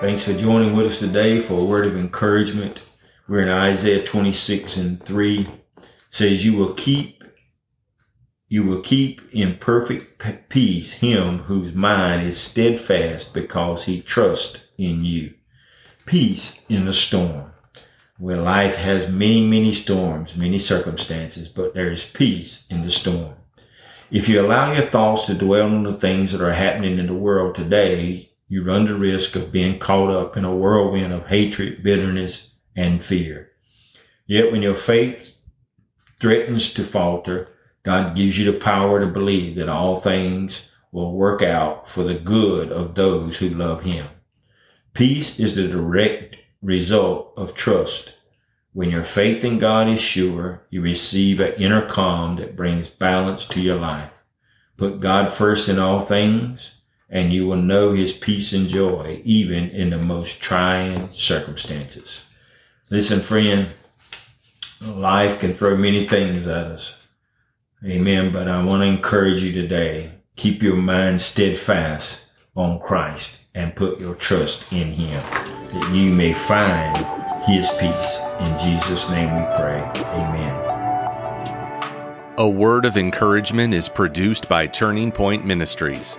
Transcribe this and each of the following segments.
Thanks for joining with us today for a word of encouragement. We're in Isaiah 26 and 3. It says, You will keep you will keep in perfect peace him whose mind is steadfast because he trusts in you. Peace in the storm. Where life has many, many storms, many circumstances, but there is peace in the storm. If you allow your thoughts to dwell on the things that are happening in the world today, you run the risk of being caught up in a whirlwind of hatred, bitterness, and fear. Yet when your faith threatens to falter, God gives you the power to believe that all things will work out for the good of those who love Him. Peace is the direct result of trust. When your faith in God is sure, you receive an inner calm that brings balance to your life. Put God first in all things, and you will know His peace and joy, even in the most trying circumstances. Listen, friend, life can throw many things at us. Amen. But I want to encourage you today. Keep your mind steadfast on Christ and put your trust in Him that you may find His peace. In Jesus' name we pray. Amen. A word of encouragement is produced by Turning Point Ministries.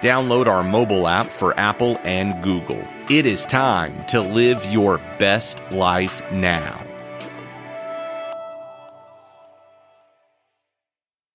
Download our mobile app for Apple and Google. It is time to live your best life now.